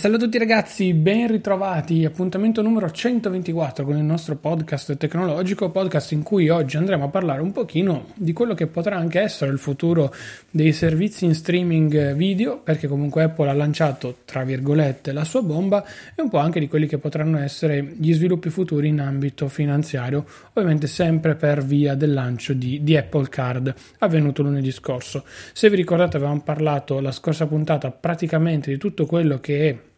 Salve a tutti ragazzi, ben ritrovati, appuntamento numero 124 con il nostro podcast tecnologico, podcast in cui oggi andremo a parlare un pochino di quello che potrà anche essere il futuro dei servizi in streaming video, perché comunque Apple ha lanciato, tra virgolette, la sua bomba e un po' anche di quelli che potranno essere gli sviluppi futuri in ambito finanziario, ovviamente sempre per via del lancio di, di Apple Card avvenuto lunedì scorso. Se vi ricordate avevamo parlato la scorsa puntata praticamente di tutto quello che è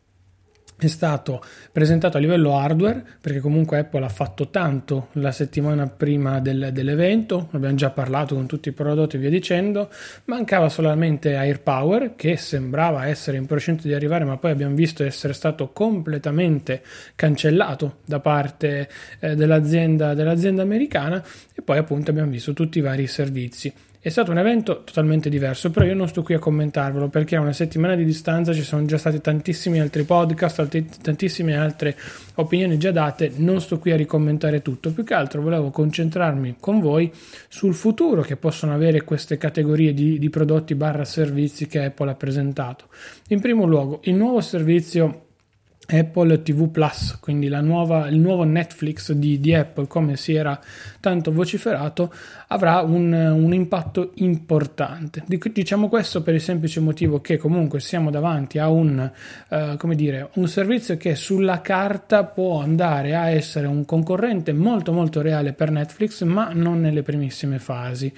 è stato presentato a livello hardware perché comunque Apple ha fatto tanto la settimana prima del, dell'evento abbiamo già parlato con tutti i prodotti e via dicendo mancava solamente AirPower che sembrava essere in procinto di arrivare ma poi abbiamo visto essere stato completamente cancellato da parte eh, dell'azienda, dell'azienda americana e poi appunto abbiamo visto tutti i vari servizi è stato un evento totalmente diverso, però io non sto qui a commentarvelo perché a una settimana di distanza ci sono già stati tantissimi altri podcast, tantissime altre opinioni già date, non sto qui a ricommentare tutto, più che altro volevo concentrarmi con voi sul futuro che possono avere queste categorie di, di prodotti barra servizi che Apple ha presentato. In primo luogo, il nuovo servizio Apple TV Plus, quindi nuova, il nuovo Netflix di, di, Apple, come si era tanto vociferato, avrà un, un, impatto importante. Diciamo questo per il semplice motivo che comunque siamo davanti a un, uh, come dire, un servizio che sulla carta può andare a essere un concorrente molto molto reale per Netflix, ma non nelle primissime fasi.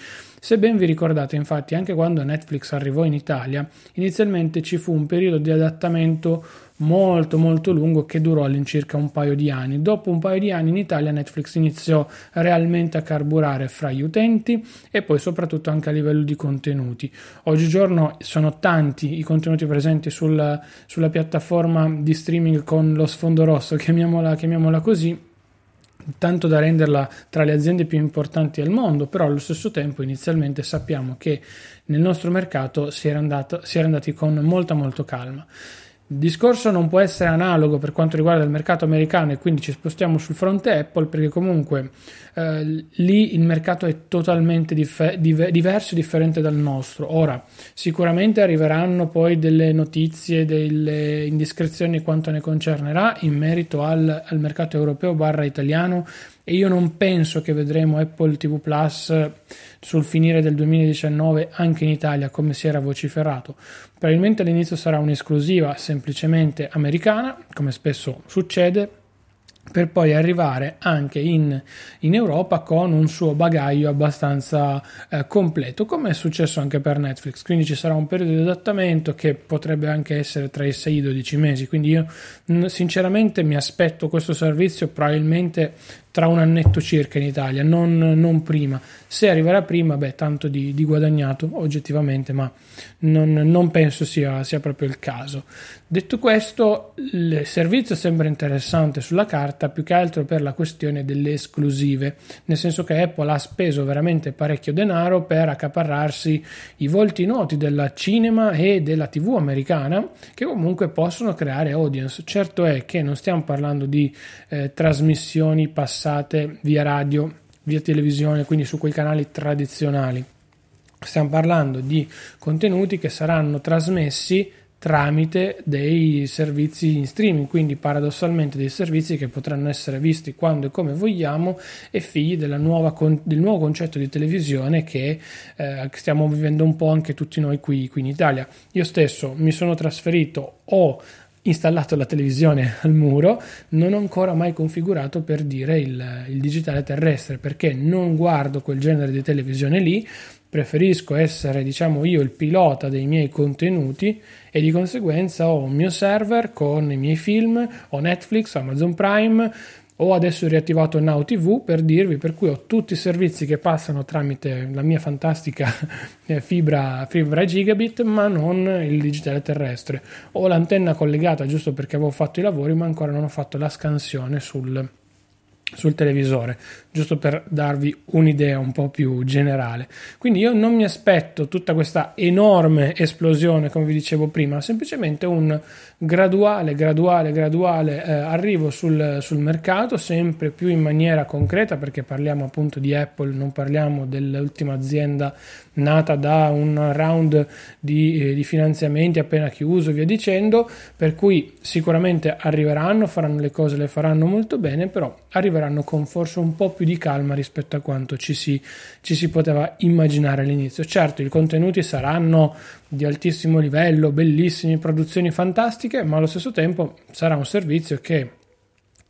Se ben vi ricordate, infatti, anche quando Netflix arrivò in Italia, inizialmente ci fu un periodo di adattamento molto molto lungo che durò all'incirca un paio di anni. Dopo un paio di anni in Italia Netflix iniziò realmente a carburare fra gli utenti e poi soprattutto anche a livello di contenuti. Oggigiorno sono tanti i contenuti presenti sul, sulla piattaforma di streaming con lo sfondo rosso, chiamiamola, chiamiamola così tanto da renderla tra le aziende più importanti al mondo, però allo stesso tempo inizialmente sappiamo che nel nostro mercato si era, andato, si era andati con molta molto calma. Il discorso non può essere analogo per quanto riguarda il mercato americano e quindi ci spostiamo sul fronte Apple perché comunque eh, lì il mercato è totalmente dif- div- diverso e differente dal nostro. Ora, sicuramente arriveranno poi delle notizie, delle indiscrezioni quanto ne concernerà in merito al, al mercato europeo barra italiano e io non penso che vedremo Apple TV Plus sul finire del 2019 anche in Italia come si era vociferato. Probabilmente all'inizio sarà un'esclusiva semplicemente americana, come spesso succede, per poi arrivare anche in, in, Europa con un suo bagaglio abbastanza eh, completo, come è successo anche per Netflix. Quindi ci sarà un periodo di adattamento che potrebbe anche essere tra i 6 e i 12 mesi. Quindi io sinceramente mi aspetto questo servizio probabilmente tra un annetto circa in Italia, non, non prima. Se arriverà prima, beh, tanto di, di guadagnato oggettivamente, ma non, non penso sia, sia, proprio il caso. Detto questo, il servizio sembra interessante sulla carta, più che altro per la questione delle esclusive, nel senso che Apple ha speso veramente parecchio denaro per accaparrarsi i volti noti della cinema e della TV americana, che comunque possono creare audience. Certo è che non stiamo parlando di eh, trasmissioni passate passate via radio via televisione, quindi su quei canali tradizionali. Stiamo parlando di contenuti che saranno trasmessi tramite dei servizi in streaming, quindi paradossalmente dei servizi che potranno essere visti quando e come vogliamo e figli nuova, del nuovo concetto di televisione che eh, stiamo vivendo un po' anche tutti noi qui, qui in Italia. Io stesso mi sono trasferito, ho installato la televisione al muro, non ho ancora mai configurato per dire il, il digitale terrestre perché non guardo quel genere di televisione lì, preferisco essere diciamo io il pilota dei miei contenuti e di conseguenza ho un mio server con i miei film, ho Netflix, Amazon Prime, ho adesso riattivato Now TV per dirvi per cui ho tutti i servizi che passano tramite la mia fantastica eh, fibra, fibra gigabit ma non il digitale terrestre. Ho l'antenna collegata giusto perché avevo fatto i lavori ma ancora non ho fatto la scansione sul, sul televisore, giusto per darvi un'idea un po' più generale. Quindi io non mi aspetto tutta questa enorme esplosione, come vi dicevo prima, semplicemente un graduale, graduale, graduale eh, arrivo sul, sul, mercato, sempre più in maniera concreta, perché parliamo appunto di Apple, non parliamo dell'ultima azienda nata da un round di, eh, di finanziamenti appena chiuso, via dicendo, per cui sicuramente arriveranno, faranno le cose, le faranno molto bene, però arriveranno con forse un po' più di calma rispetto a quanto ci si, ci si poteva immaginare all'inizio. Certo, i contenuti saranno di altissimo livello, bellissimi, produzioni fantastiche, ma allo stesso tempo sarà un servizio che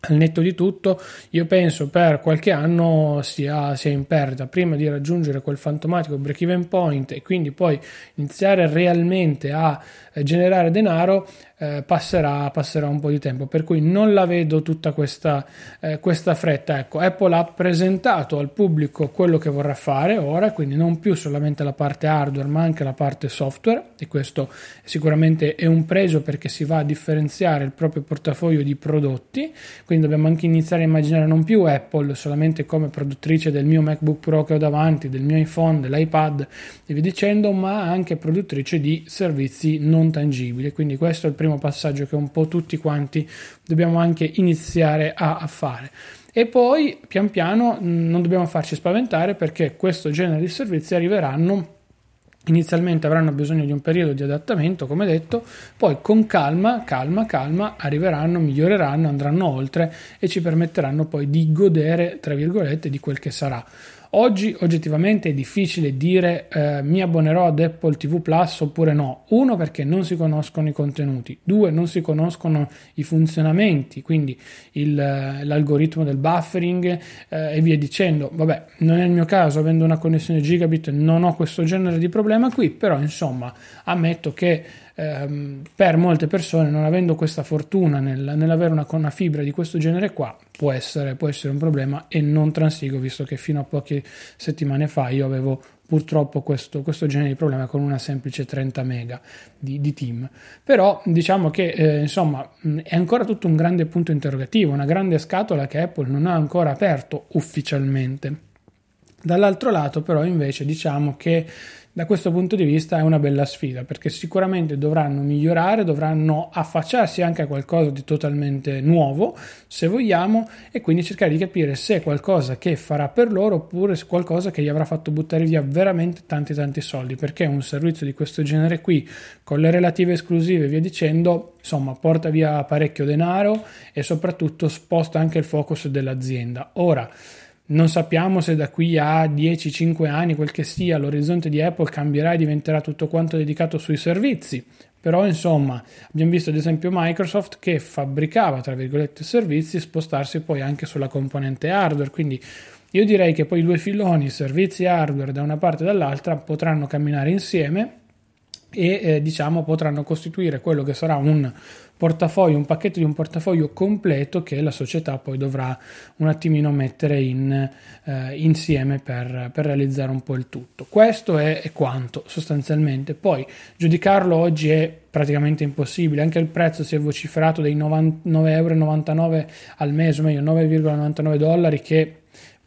al netto di tutto, io penso per qualche anno sia, sia, in perdita. Prima di raggiungere quel fantomatico break-even point e quindi poi iniziare realmente a eh, generare denaro, eh, passerà, passerà, un po' di tempo. Per cui non la vedo tutta questa, eh, questa fretta. Ecco, Apple ha presentato al pubblico quello che vorrà fare ora, quindi non più solamente la parte hardware, ma anche la parte software. E questo sicuramente è un pregio perché si va a differenziare il proprio portafoglio di prodotti. Quindi dobbiamo anche iniziare a immaginare non più Apple solamente come produttrice del mio MacBook Pro che ho davanti, del mio iPhone, dell'iPad e via dicendo, ma anche produttrice di servizi non tangibili. Quindi questo è il primo passaggio che un po' tutti quanti dobbiamo anche iniziare a, a fare. E poi pian piano non dobbiamo farci spaventare perché questo genere di servizi arriveranno Inizialmente avranno bisogno di un periodo di adattamento, come detto, poi con calma, calma, calma arriveranno, miglioreranno, andranno oltre e ci permetteranno poi di godere, tra virgolette, di quel che sarà Oggi oggettivamente è difficile dire eh, mi abbonerò ad Apple TV Plus oppure no. Uno perché non si conoscono i contenuti, due non si conoscono i funzionamenti, quindi il, l'algoritmo del buffering eh, e via dicendo. Vabbè, non è il mio caso, avendo una connessione gigabit non ho questo genere di problema qui, però insomma ammetto che ehm, per molte persone non avendo questa fortuna nel, nell'avere una, una, fibra di questo genere qua può essere, può essere un problema e non transigo visto che fino a poche settimane fa io avevo purtroppo questo, questo, genere di problema con una semplice 30 mega di, di team. Però diciamo che eh, insomma è ancora tutto un grande punto interrogativo, una grande scatola che Apple non ha ancora aperto ufficialmente. Dall'altro lato però invece diciamo che da questo punto di vista è una bella sfida perché sicuramente dovranno migliorare, dovranno affacciarsi anche a qualcosa di totalmente nuovo, se vogliamo, e quindi cercare di capire se è qualcosa che farà per loro oppure se qualcosa che gli avrà fatto buttare via veramente tanti tanti soldi, perché un servizio di questo genere qui, con le relative esclusive via dicendo, insomma, porta via parecchio denaro e soprattutto sposta anche il focus dell'azienda. Ora, non sappiamo se da qui a 10-5 anni, quel che sia, l'orizzonte di Apple cambierà e diventerà tutto quanto dedicato sui servizi. Però insomma abbiamo visto ad esempio Microsoft che fabbricava tra virgolette servizi spostarsi poi anche sulla componente hardware. Quindi io direi che poi i due filoni, servizi e hardware da una parte e dall'altra, potranno camminare insieme e eh, diciamo potranno costituire quello che sarà un portafoglio, un pacchetto di un portafoglio completo che la società poi dovrà un attimino mettere in, eh, insieme per, per, realizzare un po' il tutto. Questo è, è quanto sostanzialmente. Poi giudicarlo oggi è praticamente impossibile, anche il prezzo si è vociferato dei 9,99 euro al mese, o meglio 9,99 dollari che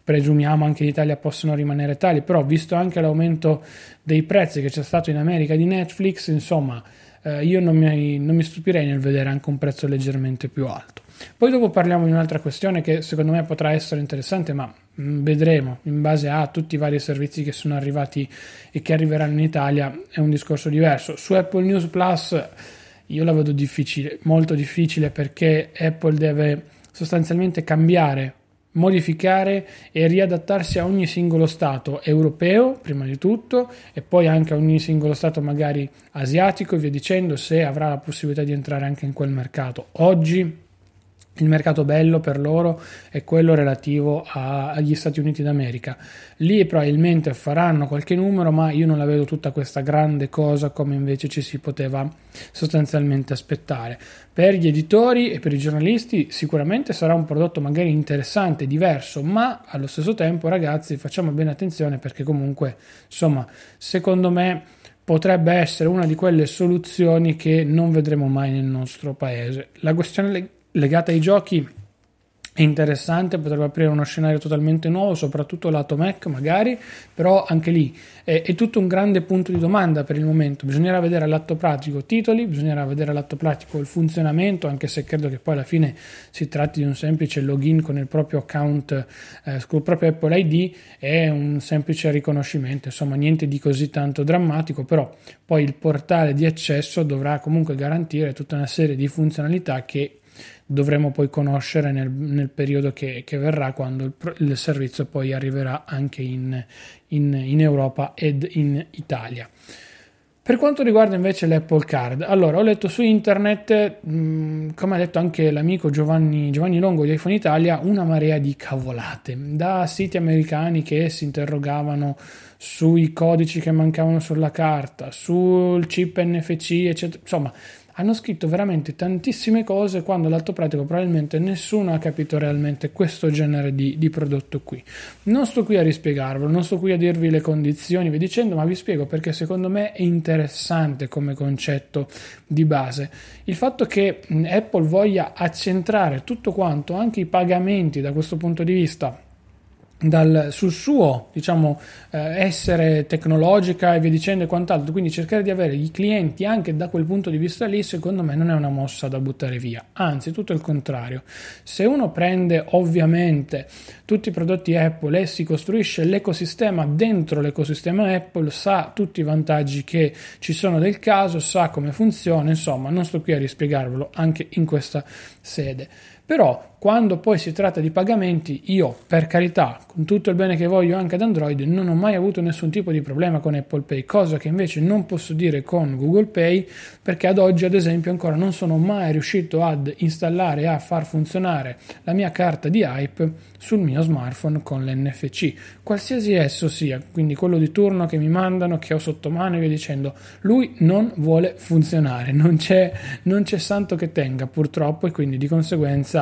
presumiamo anche in Italia possono rimanere tali, però visto anche l'aumento dei prezzi che c'è stato in America di Netflix, insomma, eh, io non mi, non mi stupirei nel vedere anche un prezzo leggermente più alto. Poi dopo parliamo di un'altra questione che secondo me potrà essere interessante, ma mm, vedremo in base a tutti i vari servizi che sono arrivati e che arriveranno in Italia è un discorso diverso. Su Apple News Plus io la vedo difficile, molto difficile perché Apple deve sostanzialmente cambiare modificare e riadattarsi a ogni singolo Stato europeo, prima di tutto, e poi anche a ogni singolo Stato magari asiatico e via dicendo, se avrà la possibilità di entrare anche in quel mercato. Oggi il mercato bello per loro è quello relativo a, agli Stati Uniti d'America. Lì probabilmente faranno qualche numero, ma io non la vedo tutta questa grande cosa come invece ci si poteva sostanzialmente aspettare. Per gli editori e per i giornalisti sicuramente sarà un prodotto magari interessante, diverso, ma allo stesso tempo ragazzi facciamo bene attenzione perché comunque insomma secondo me potrebbe essere una di quelle soluzioni che non vedremo mai nel nostro paese. La questione legata ai giochi è interessante, potrebbe aprire uno scenario totalmente nuovo, soprattutto lato Mac magari, però anche lì è, è, tutto un grande punto di domanda per il momento. Bisognerà vedere all'atto pratico titoli, bisognerà vedere all'atto pratico il funzionamento, anche se credo che poi alla fine si tratti di un semplice login con il proprio account, eh, con il proprio Apple ID e un semplice riconoscimento, insomma niente di così tanto drammatico, però poi il portale di accesso dovrà comunque garantire tutta una serie di funzionalità che dovremo poi conoscere nel, nel periodo che, che, verrà quando il, il, servizio poi arriverà anche in, in, in Europa ed in Italia. Per quanto riguarda invece l'Apple Card, allora ho letto su internet, mh, mm, come ha detto anche l'amico Giovanni, Giovanni, Longo di iPhone Italia, una marea di cavolate, da siti americani che si interrogavano sui codici che mancavano sulla carta, sul chip NFC, eccetera. Insomma, hanno scritto veramente tantissime cose quando l'alto pratico probabilmente nessuno ha capito realmente questo genere di, di, prodotto qui. Non sto qui a rispiegarvelo, non sto qui a dirvi le condizioni, vi dicendo, ma vi spiego perché secondo me è interessante come concetto di base. Il fatto che Apple voglia accentrare tutto quanto, anche i pagamenti da questo punto di vista, dal, sul suo diciamo, eh, essere tecnologica e via dicendo e quant'altro, quindi cercare di avere i clienti anche da quel punto di vista lì, secondo me non è una mossa da buttare via, anzi tutto il contrario. Se uno prende ovviamente tutti i prodotti Apple e si costruisce l'ecosistema dentro l'ecosistema Apple, sa tutti i vantaggi che ci sono del caso, sa come funziona, insomma non sto qui a rispiegarvelo anche in questa sede. Però quando poi si tratta di pagamenti, io per carità, con tutto il bene che voglio anche ad Android, non ho mai avuto nessun tipo di problema con Apple Pay, cosa che invece non posso dire con Google Pay, perché ad oggi, ad esempio, ancora non sono mai riuscito ad installare e a far funzionare la mia carta di Hype sul mio smartphone con l'NFC, qualsiasi esso sia, quindi quello di turno che mi mandano, che ho sotto mano e via dicendo, lui non vuole funzionare, non c'è, non c'è santo che tenga purtroppo e quindi di conseguenza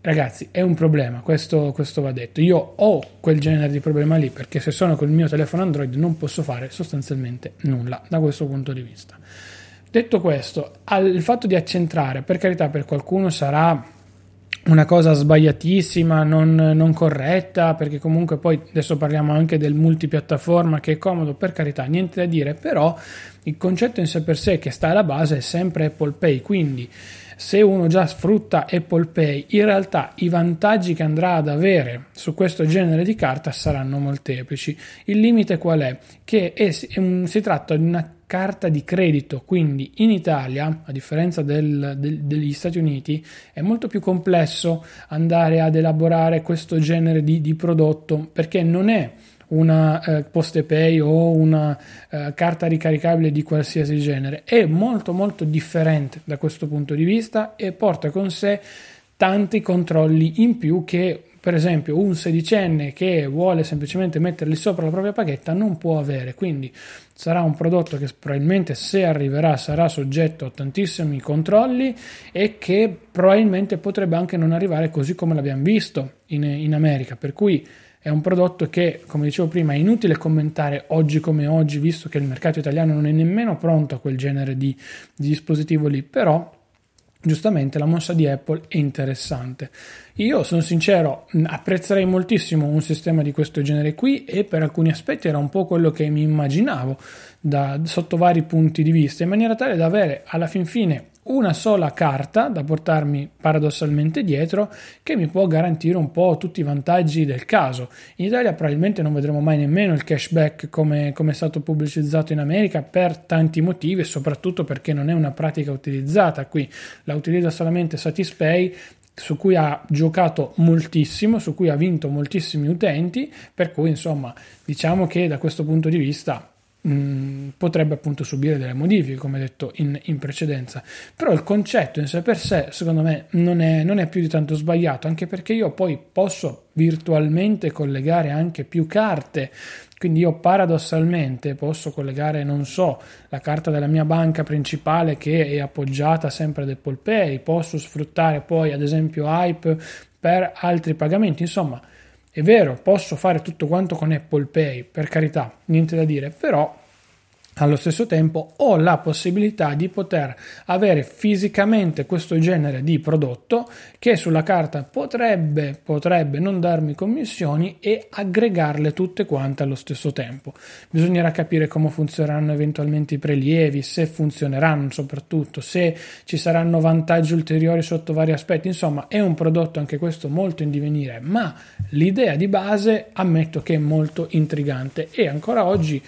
ragazzi è un problema, questo, questo, va detto. Io ho quel genere di problema lì perché se sono col mio telefono Android non posso fare sostanzialmente nulla da questo punto di vista. Detto questo, il fatto di accentrare, per carità, per qualcuno sarà una cosa sbagliatissima, non, non, corretta, perché comunque poi adesso parliamo anche del multipiattaforma che è comodo, per carità, niente da dire, però il concetto in sé per sé che sta alla base è sempre Apple Pay, quindi se uno già sfrutta Apple Pay, in realtà i vantaggi che andrà ad avere su questo genere di carta saranno molteplici. Il limite qual è? Che è, si tratta di una carta di credito, quindi in Italia, a differenza del, del, degli Stati Uniti, è molto più complesso andare ad elaborare questo genere di, di prodotto perché non è una eh, poste pay o una eh, carta ricaricabile di qualsiasi genere. È molto molto differente da questo punto di vista e porta con sé tanti controlli in più che per esempio un sedicenne che vuole semplicemente metterli sopra la propria paghetta non può avere. Quindi sarà un prodotto che probabilmente se arriverà sarà soggetto a tantissimi controlli e che probabilmente potrebbe anche non arrivare così come l'abbiamo visto in, in America. Per cui è un prodotto che, come dicevo prima, è inutile commentare oggi come oggi, visto che il mercato italiano non è nemmeno pronto a quel genere di, di dispositivo lì, però giustamente la mossa di Apple è interessante. Io sono sincero, apprezzerei moltissimo un sistema di questo genere qui e per alcuni aspetti era un po' quello che mi immaginavo da, sotto vari punti di vista, in maniera tale da avere alla fin fine una sola carta da portarmi paradossalmente dietro che mi può garantire un po' tutti i vantaggi del caso. In Italia probabilmente non vedremo mai nemmeno il cashback come, come è stato pubblicizzato in America per tanti motivi e soprattutto perché non è una pratica utilizzata qui. La utilizza solamente Satispay su cui ha giocato moltissimo, su cui ha vinto moltissimi utenti, per cui insomma diciamo che da questo punto di vista potrebbe appunto subire delle modifiche, come detto in, in, precedenza. Però il concetto in sé per sé, secondo me, non è, non è più di tanto sbagliato, anche perché io poi posso virtualmente collegare anche più carte. Quindi io paradossalmente posso collegare, non so, la carta della mia banca principale che è appoggiata sempre ad Apple Pay, posso sfruttare poi ad esempio Hype per altri pagamenti, insomma, è vero, posso fare tutto quanto con Apple Pay, per carità, niente da dire, però allo stesso tempo ho la possibilità di poter avere fisicamente questo genere di prodotto che sulla carta potrebbe, potrebbe non darmi commissioni e aggregarle tutte quante allo stesso tempo. Bisognerà capire come funzioneranno eventualmente i prelievi, se funzioneranno soprattutto, se ci saranno vantaggi ulteriori sotto vari aspetti. Insomma, è un prodotto anche questo molto in divenire, ma l'idea di base ammetto che è molto intrigante e ancora oggi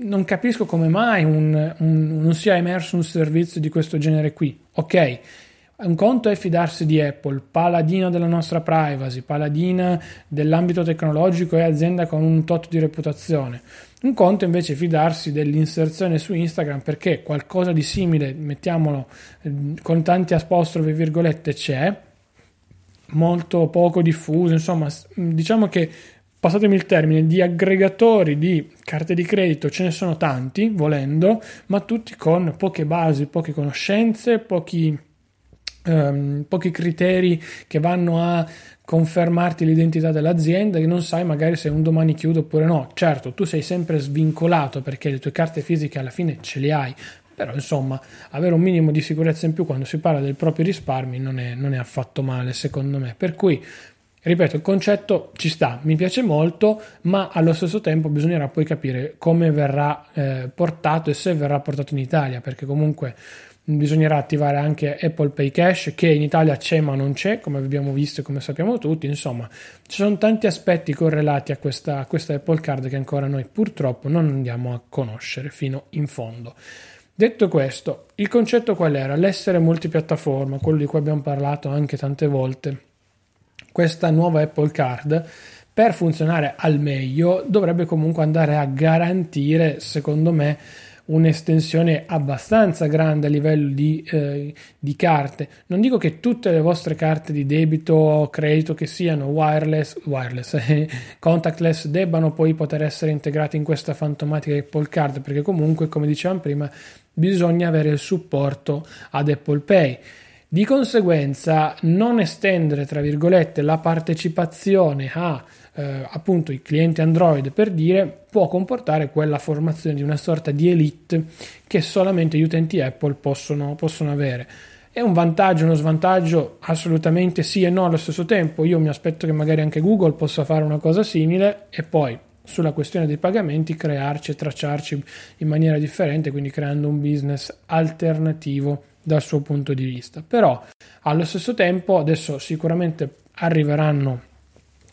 non capisco come mai un, un, non sia emerso un servizio di questo genere qui. Ok, un conto è fidarsi di Apple, paladino della nostra privacy, paladina dell'ambito tecnologico e azienda con un tot di reputazione. Un conto invece è fidarsi dell'inserzione su Instagram perché qualcosa di simile, mettiamolo eh, con tanti apostrofi virgolette, c'è, molto poco diffuso, insomma, diciamo che passatemi il termine, di aggregatori di carte di credito ce ne sono tanti, volendo, ma tutti con poche basi, poche conoscenze, pochi, um, pochi criteri che vanno a confermarti l'identità dell'azienda che non sai magari se un domani chiude oppure no. Certo, tu sei sempre svincolato perché le tue carte fisiche alla fine ce le hai, però insomma avere un minimo di sicurezza in più quando si parla del proprio risparmi non è, non è affatto male secondo me. Per cui Ripeto, il concetto ci sta, mi piace molto, ma allo stesso tempo bisognerà poi capire come verrà eh, portato e se verrà portato in Italia, perché comunque bisognerà attivare anche Apple Pay Cash che in Italia c'è ma non c'è, come abbiamo visto e come sappiamo tutti, insomma ci sono tanti aspetti correlati a questa, a questa Apple Card che ancora noi purtroppo non andiamo a conoscere fino in fondo. Detto questo, il concetto qual era? L'essere multipiattaforma, quello di cui abbiamo parlato anche tante volte questa nuova Apple Card per funzionare al meglio dovrebbe comunque andare a garantire, secondo me, un'estensione abbastanza grande a livello di, eh, di, carte. Non dico che tutte le vostre carte di debito o credito che siano wireless, wireless eh, contactless debbano poi poter essere integrate in questa fantomatica Apple Card, perché comunque, come dicevamo prima, bisogna avere il supporto ad Apple Pay. Di conseguenza, non estendere, tra virgolette, la partecipazione a eh, appunto i clienti Android per dire può comportare quella formazione di una sorta di elite che solamente gli utenti Apple possono, possono avere. È un vantaggio, uno svantaggio? Assolutamente sì e no allo stesso tempo. Io mi aspetto che magari anche Google possa fare una cosa simile e poi sulla questione dei pagamenti crearci e tracciarci in maniera differente, quindi creando un business alternativo dal suo punto di vista. Però allo stesso tempo adesso sicuramente arriveranno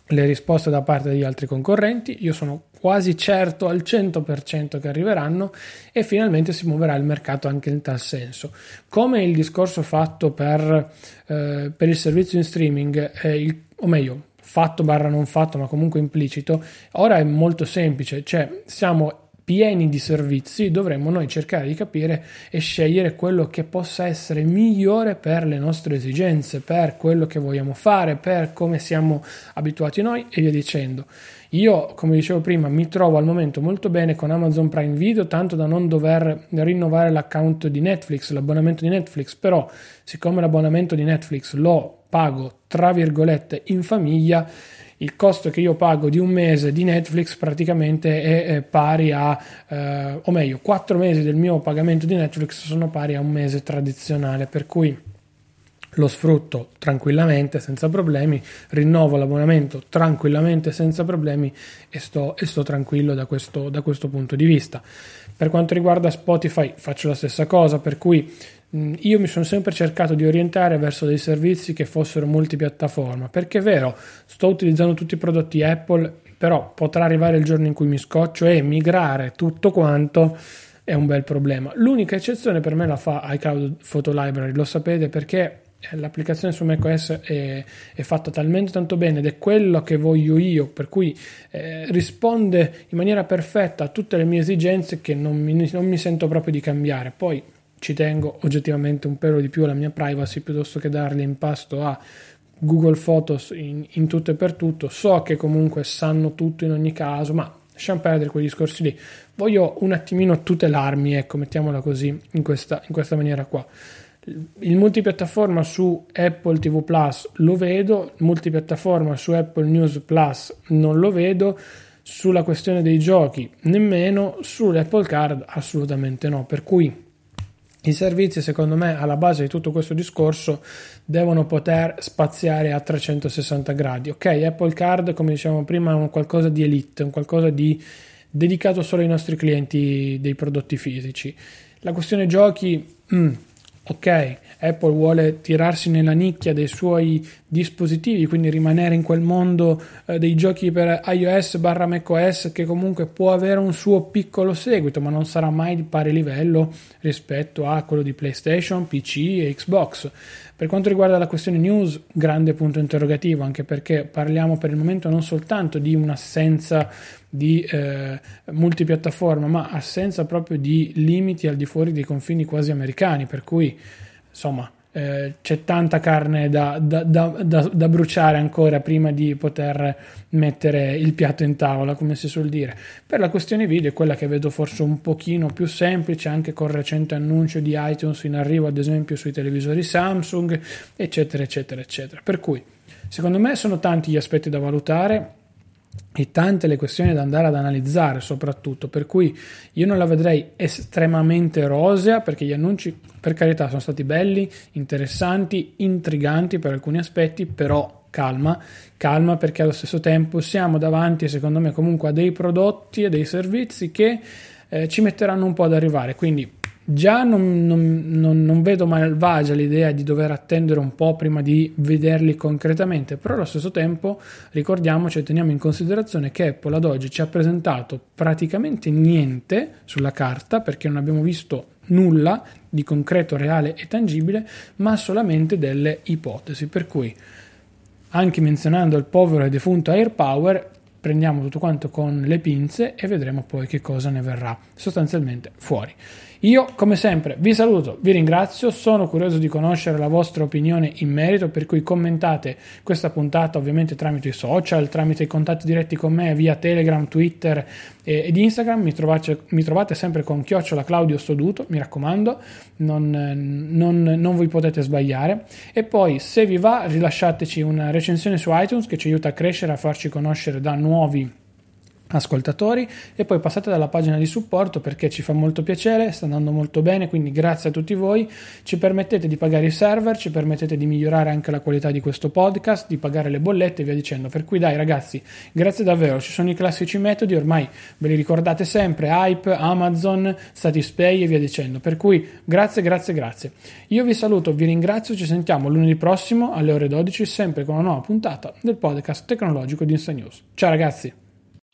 le risposte da parte degli altri concorrenti, io sono quasi certo al 100% che arriveranno e finalmente si muoverà il mercato anche in tal senso. Come il discorso fatto per, eh, per il servizio in streaming, eh, il, o meglio, fatto barra non fatto, ma comunque implicito, ora è molto semplice, cioè siamo pieni di servizi, dovremmo noi cercare di capire e scegliere quello che possa essere migliore per le nostre esigenze, per quello che vogliamo fare, per come siamo abituati noi e via dicendo. Io, come dicevo prima, mi trovo al momento molto bene con Amazon Prime Video, tanto da non dover rinnovare l'account di Netflix, l'abbonamento di Netflix, però siccome l'abbonamento di Netflix lo pago tra virgolette in famiglia, il costo che io pago di un mese di Netflix praticamente è, è pari a, eh, o meglio, quattro mesi del mio pagamento di Netflix sono pari a un mese tradizionale, per cui lo sfrutto tranquillamente, senza problemi, rinnovo l'abbonamento tranquillamente, senza problemi e sto, e sto tranquillo da questo, da questo punto di vista. Per quanto riguarda Spotify faccio la stessa cosa, per cui io mi sono sempre cercato di orientare verso dei servizi che fossero multipiattaforma, perché è vero, sto utilizzando tutti i prodotti Apple, però potrà arrivare il giorno in cui mi scoccio e migrare tutto quanto è un bel problema. L'unica eccezione per me la fa iCloud Photo Library, lo sapete perché eh, l'applicazione su macOS è, è, fatta talmente tanto bene ed è quello che voglio io, per cui eh, risponde in maniera perfetta a tutte le mie esigenze che non mi, non mi, sento proprio di cambiare. Poi ci tengo oggettivamente un pelo di più alla mia privacy piuttosto che darle in pasto a Google Photos in, in tutto e per tutto. So che comunque sanno tutto in ogni caso, ma lasciamo perdere quei discorsi lì. Voglio un attimino tutelarmi, ecco, mettiamola così, in questa, in questa maniera qua il multipiattaforma su Apple TV Plus lo vedo, multipiattaforma su Apple News Plus non lo vedo, sulla questione dei giochi nemmeno, sull'Apple Card assolutamente no, per cui i servizi secondo me alla base di tutto questo discorso devono poter spaziare a 360 gradi. Ok, Apple Card come dicevamo prima è un qualcosa di elite, un qualcosa di dedicato solo ai nostri clienti dei prodotti fisici. La questione giochi... Mm, ok, Apple vuole tirarsi nella nicchia dei suoi dispositivi, quindi rimanere in quel mondo eh, dei giochi per iOS barra macOS che comunque può avere un suo piccolo seguito, ma non sarà mai di pari livello rispetto a quello di PlayStation, PC e Xbox. Per quanto riguarda la questione news, grande punto interrogativo, anche perché parliamo per il momento non soltanto di un'assenza di eh, multipiattaforma, ma assenza proprio di limiti al di fuori dei confini quasi americani, per cui insomma eh, c'è tanta carne da, da, da, da, bruciare ancora prima di poter mettere il piatto in tavola, come si suol dire. Per la questione video è quella che vedo forse un pochino più semplice, anche con il recente annuncio di iTunes in arrivo, ad esempio sui televisori Samsung, eccetera, eccetera, eccetera. Per cui, secondo me, sono tanti gli aspetti da valutare e tante le questioni da andare ad analizzare soprattutto. Per cui io non la vedrei estremamente rosea perché gli annunci per carità sono stati belli interessanti intriganti per alcuni aspetti però calma. Calma perché allo stesso tempo siamo davanti secondo me comunque a dei prodotti e dei servizi che eh, ci metteranno un po' ad arrivare. Quindi Già non, non, non, non, vedo malvagia l'idea di dover attendere un po' prima di vederli concretamente, però allo stesso tempo ricordiamoci e teniamo in considerazione che Apple ad oggi ci ha presentato praticamente niente sulla carta perché non abbiamo visto nulla di concreto, reale e tangibile, ma solamente delle ipotesi. Per cui, anche menzionando il povero e defunto AirPower, prendiamo tutto quanto con le pinze e vedremo poi che cosa ne verrà sostanzialmente fuori. Io, come sempre, vi saluto, vi ringrazio, sono curioso di conoscere la vostra opinione in merito, per cui commentate questa puntata ovviamente tramite i social, tramite i contatti diretti con me via Telegram, Twitter ed Instagram, mi trovate, mi trovate sempre con chiocciola Claudio Stoduto, mi raccomando, non, non, non vi potete sbagliare. E poi, se vi va, rilasciateci una recensione su iTunes che ci aiuta a crescere, a farci conoscere da nuovi ascoltatori e poi passate dalla pagina di supporto perché ci fa molto piacere, sta andando molto bene, quindi grazie a tutti voi, ci permettete di pagare i server, ci permettete di migliorare anche la qualità di questo podcast, di pagare le bollette e via dicendo. Per cui dai ragazzi, grazie davvero, ci sono i classici metodi, ormai ve li ricordate sempre, Hype, Amazon, Satispay e via dicendo. Per cui grazie, grazie, grazie. Io vi saluto, vi ringrazio, ci sentiamo lunedì prossimo alle ore 12 sempre con una nuova puntata del podcast tecnologico di Insta News. Ciao ragazzi!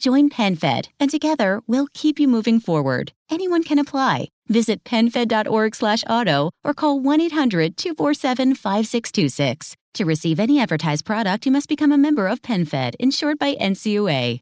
Join PenFed, and together we'll keep you moving forward. Anyone can apply. Visit PenFed.org/auto or call 1-800-247-5626. To receive any advertised product, you must become a member of PenFed, insured by NCUA.